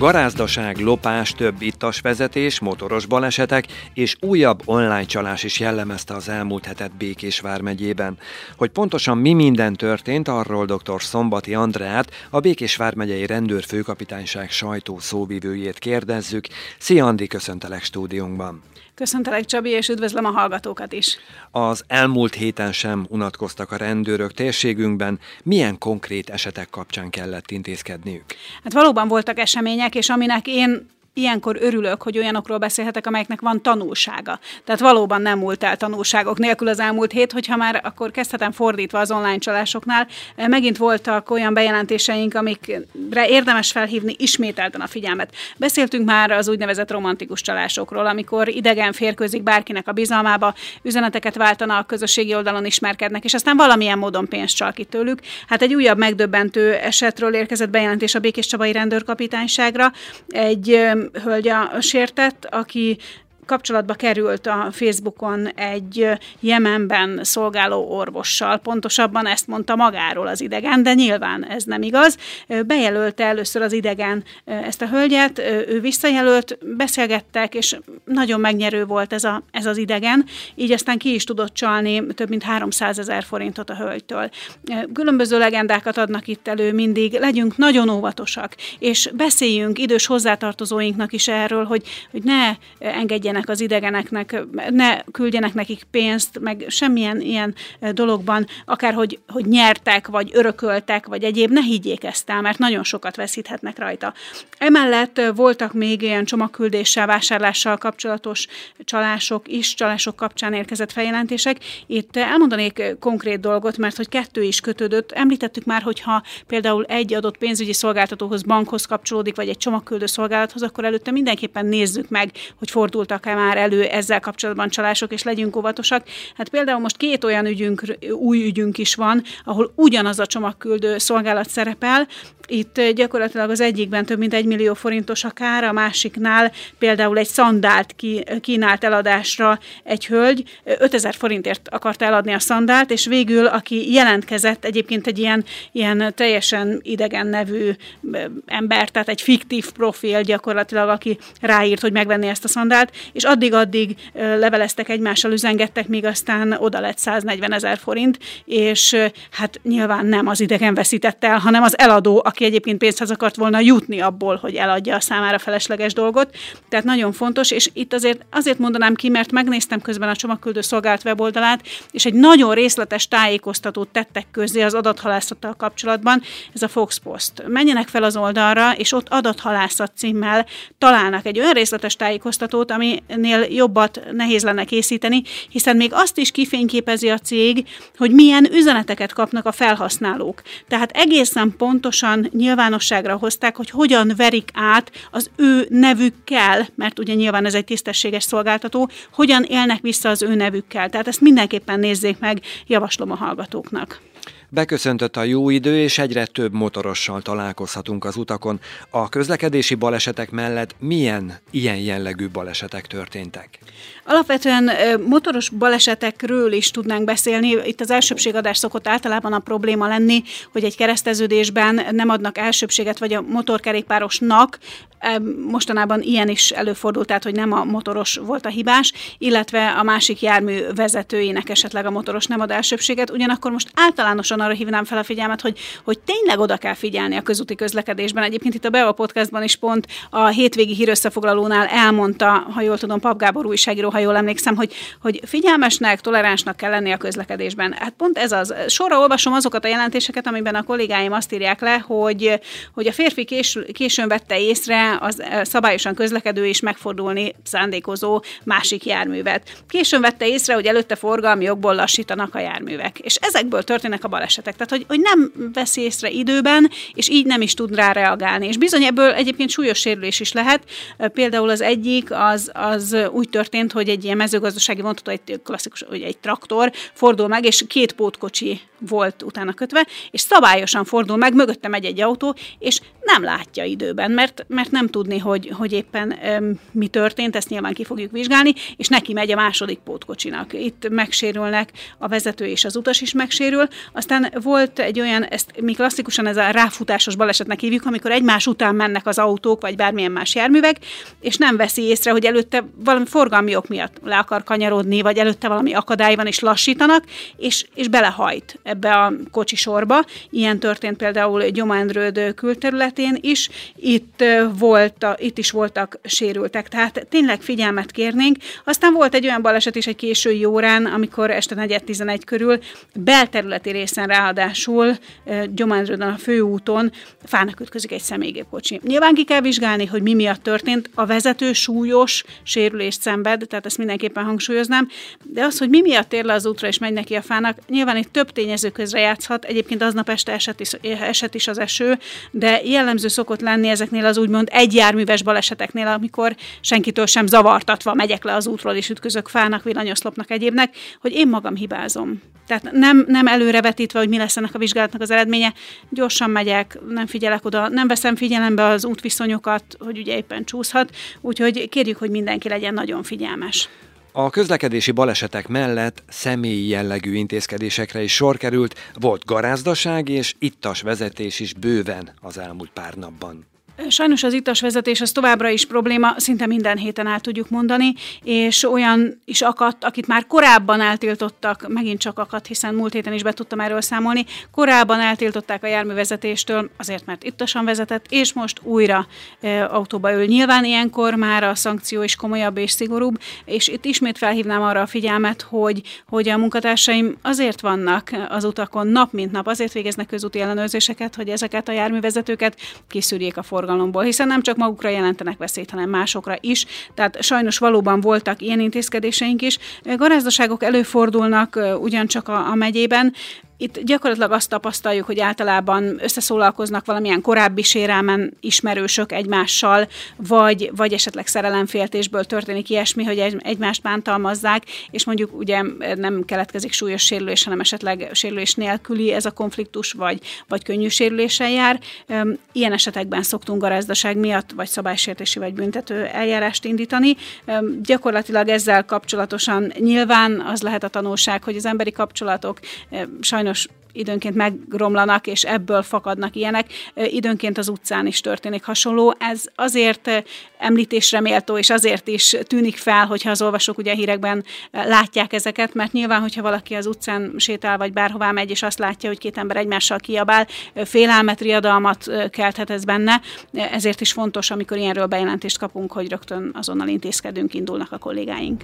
Garázdaság, lopás, több ittas vezetés, motoros balesetek és újabb online csalás is jellemezte az elmúlt hetet Békés vármegyében. Hogy pontosan mi minden történt, arról dr. Szombati Andreát, a Békés vármegyei rendőrfőkapitányság sajtó szóvivőjét kérdezzük. Szia Andi, köszöntelek stúdiónkban! Köszöntelek Csabi, és üdvözlöm a hallgatókat is. Az elmúlt héten sem unatkoztak a rendőrök térségünkben. Milyen konkrét esetek kapcsán kellett intézkedniük? Hát valóban voltak események, és aminek én ilyenkor örülök, hogy olyanokról beszélhetek, amelyeknek van tanulsága. Tehát valóban nem múlt el tanulságok nélkül az elmúlt hét, hogyha már akkor kezdhetem fordítva az online csalásoknál. Megint voltak olyan bejelentéseink, amikre érdemes felhívni ismételten a figyelmet. Beszéltünk már az úgynevezett romantikus csalásokról, amikor idegen férkőzik bárkinek a bizalmába, üzeneteket váltanak, közösségi oldalon ismerkednek, és aztán valamilyen módon pénzt csal ki tőlük. Hát egy újabb megdöbbentő esetről érkezett bejelentés a Békés Csabai rendőrkapitányságra. Egy hölgy a sértett, aki kapcsolatba került a Facebookon egy Jemenben szolgáló orvossal. Pontosabban ezt mondta magáról az idegen, de nyilván ez nem igaz. Bejelölte először az idegen ezt a hölgyet, ő visszajelölt, beszélgettek, és nagyon megnyerő volt ez, a, ez az idegen, így aztán ki is tudott csalni több mint 300 ezer forintot a hölgytől. Különböző legendákat adnak itt elő mindig, legyünk nagyon óvatosak, és beszéljünk idős hozzátartozóinknak is erről, hogy, hogy ne engedjenek segítsenek az idegeneknek, ne küldjenek nekik pénzt, meg semmilyen ilyen dologban, akár hogy, hogy nyertek, vagy örököltek, vagy egyéb, ne higgyék ezt el, mert nagyon sokat veszíthetnek rajta. Emellett voltak még ilyen csomagküldéssel, vásárlással kapcsolatos csalások is, csalások kapcsán érkezett feljelentések. Itt elmondanék konkrét dolgot, mert hogy kettő is kötődött. Említettük már, hogyha például egy adott pénzügyi szolgáltatóhoz, bankhoz kapcsolódik, vagy egy csomagküldő szolgálathoz, akkor előtte mindenképpen nézzük meg, hogy fordultak fordultak-e már elő ezzel kapcsolatban csalások, és legyünk óvatosak. Hát például most két olyan ügyünk, új ügyünk is van, ahol ugyanaz a csomagküldő szolgálat szerepel. Itt gyakorlatilag az egyikben több mint egy millió forintos a kár, a másiknál például egy szandált kínált eladásra egy hölgy, 5000 forintért akarta eladni a szandált, és végül, aki jelentkezett, egyébként egy ilyen, ilyen teljesen idegen nevű ember, tehát egy fiktív profil gyakorlatilag, aki ráírt, hogy megvenni ezt a szandált, és addig-addig leveleztek egymással, üzengettek, míg aztán oda lett 140 ezer forint, és hát nyilván nem az idegen veszített el, hanem az eladó, aki egyébként pénzhez akart volna jutni abból, hogy eladja a számára felesleges dolgot. Tehát nagyon fontos, és itt azért, azért mondanám ki, mert megnéztem közben a csomagküldő szolgálat weboldalát, és egy nagyon részletes tájékoztatót tettek közzé az adathalászattal kapcsolatban, ez a Fox Post. Menjenek fel az oldalra, és ott adathalászat címmel találnak egy olyan részletes tájékoztatót, ami nél jobbat nehéz lenne készíteni, hiszen még azt is kifényképezi a cég, hogy milyen üzeneteket kapnak a felhasználók. Tehát egészen pontosan nyilvánosságra hozták, hogy hogyan verik át az ő nevükkel, mert ugye nyilván ez egy tisztességes szolgáltató, hogyan élnek vissza az ő nevükkel. Tehát ezt mindenképpen nézzék meg, javaslom a hallgatóknak. Beköszöntött a jó idő, és egyre több motorossal találkozhatunk az utakon. A közlekedési balesetek mellett milyen ilyen jellegű balesetek történtek? Alapvetően motoros balesetekről is tudnánk beszélni. Itt az elsőbségadás szokott általában a probléma lenni, hogy egy kereszteződésben nem adnak elsőbséget, vagy a motorkerékpárosnak Mostanában ilyen is előfordult, tehát hogy nem a motoros volt a hibás, illetve a másik jármű vezetőjének esetleg a motoros nem ad elsőbséget. Ugyanakkor most általánosan arra hívnám fel a figyelmet, hogy, hogy tényleg oda kell figyelni a közúti közlekedésben. Egyébként itt a Beo Podcastban is pont a hétvégi hírösszefoglalónál elmondta, ha jól tudom, Pap Gábor újságíró, ha jól emlékszem, hogy, hogy figyelmesnek, toleránsnak kell lenni a közlekedésben. Hát pont ez az. Sorra olvasom azokat a jelentéseket, amiben a kollégáim azt írják le, hogy, hogy a férfi kés, későn vette észre, az szabályosan közlekedő és megfordulni szándékozó másik járművet. Későn vette észre, hogy előtte forgalmi jogból lassítanak a járművek. És ezekből történnek a balesetek. Tehát, hogy, hogy nem veszi észre időben, és így nem is tud rá reagálni. És bizony ebből egyébként súlyos sérülés is lehet. Például az egyik az, az úgy történt, hogy egy ilyen mezőgazdasági vontató, egy klasszikus, hogy egy traktor fordul meg, és két pótkocsi volt utána kötve, és szabályosan fordul meg, mögötte megy egy autó, és nem látja időben, mert, mert nem tudni, hogy, hogy éppen um, mi történt, ezt nyilván ki fogjuk vizsgálni, és neki megy a második pótkocsinak. Itt megsérülnek, a vezető és az utas is megsérül. Aztán volt egy olyan, ezt mi klasszikusan ez a ráfutásos balesetnek hívjuk, amikor egymás után mennek az autók, vagy bármilyen más járművek, és nem veszi észre, hogy előtte valami forgalmi ok miatt le akar kanyarodni, vagy előtte valami akadály van, és lassítanak, és, és belehajt ebbe a kocsi sorba. Ilyen történt például Gyománröd külterületén is. Itt, volt, itt is voltak sérültek, tehát tényleg figyelmet kérnénk. Aztán volt egy olyan baleset is egy késői órán, amikor este 4.11 körül belterületi részen ráadásul Gyománrödön a főúton fának ütközik egy személygépkocsi. Nyilván ki kell vizsgálni, hogy mi miatt történt. A vezető súlyos sérülést szenved, tehát ezt mindenképpen hangsúlyoznám, de az, hogy mi miatt ér le az útra és megy neki a fának, nyilván itt több tényező közre játszhat. Egyébként aznap este eset is, eset is az eső, de jellemző szokott lenni ezeknél az úgymond egyjárműves baleseteknél, amikor senkitől sem zavartatva megyek le az útról és ütközök fának, villanyoszlopnak, egyébnek, hogy én magam hibázom. Tehát nem, nem előrevetítve, hogy mi lesz ennek a vizsgálatnak az eredménye, gyorsan megyek, nem figyelek oda, nem veszem figyelembe az útviszonyokat, hogy ugye éppen csúszhat, úgyhogy kérjük, hogy mindenki legyen nagyon figyelmes. A közlekedési balesetek mellett személyi jellegű intézkedésekre is sor került, volt garázdaság és ittas vezetés is bőven az elmúlt pár napban. Sajnos az ittas vezetés az továbbra is probléma, szinte minden héten el tudjuk mondani, és olyan is akadt, akit már korábban eltiltottak, megint csak akadt, hiszen múlt héten is be tudtam erről számolni, korábban eltiltották a járművezetéstől, azért mert ittasan vezetett, és most újra e, autóba ül. Nyilván ilyenkor már a szankció is komolyabb és szigorúbb, és itt ismét felhívnám arra a figyelmet, hogy, hogy a munkatársaim azért vannak az utakon nap mint nap, azért végeznek közúti ellenőrzéseket, hogy ezeket a járművezetőket kiszűrjék a forgalmat forgalomból, hiszen nem csak magukra jelentenek veszélyt, hanem másokra is. Tehát sajnos valóban voltak ilyen intézkedéseink is. Garázdaságok előfordulnak ugyancsak a, a megyében, itt gyakorlatilag azt tapasztaljuk, hogy általában összeszólalkoznak valamilyen korábbi sérelmen ismerősök egymással, vagy, vagy esetleg szerelemféltésből történik ilyesmi, hogy egy, egymást bántalmazzák, és mondjuk ugye nem keletkezik súlyos sérülés, hanem esetleg sérülés nélküli ez a konfliktus, vagy, vagy könnyű sérüléssel jár. Ilyen esetekben szoktunk garázdaság miatt, vagy szabálysértési, vagy büntető eljárást indítani. Gyakorlatilag ezzel kapcsolatosan nyilván az lehet a tanulság, hogy az emberi kapcsolatok sajnos sajnos időnként megromlanak, és ebből fakadnak ilyenek. Időnként az utcán is történik hasonló. Ez azért említésre méltó, és azért is tűnik fel, hogyha az olvasók ugye a hírekben látják ezeket, mert nyilván, hogyha valaki az utcán sétál, vagy bárhová megy, és azt látja, hogy két ember egymással kiabál, félelmet, riadalmat kelthet ez benne. Ezért is fontos, amikor ilyenről bejelentést kapunk, hogy rögtön azonnal intézkedünk, indulnak a kollégáink.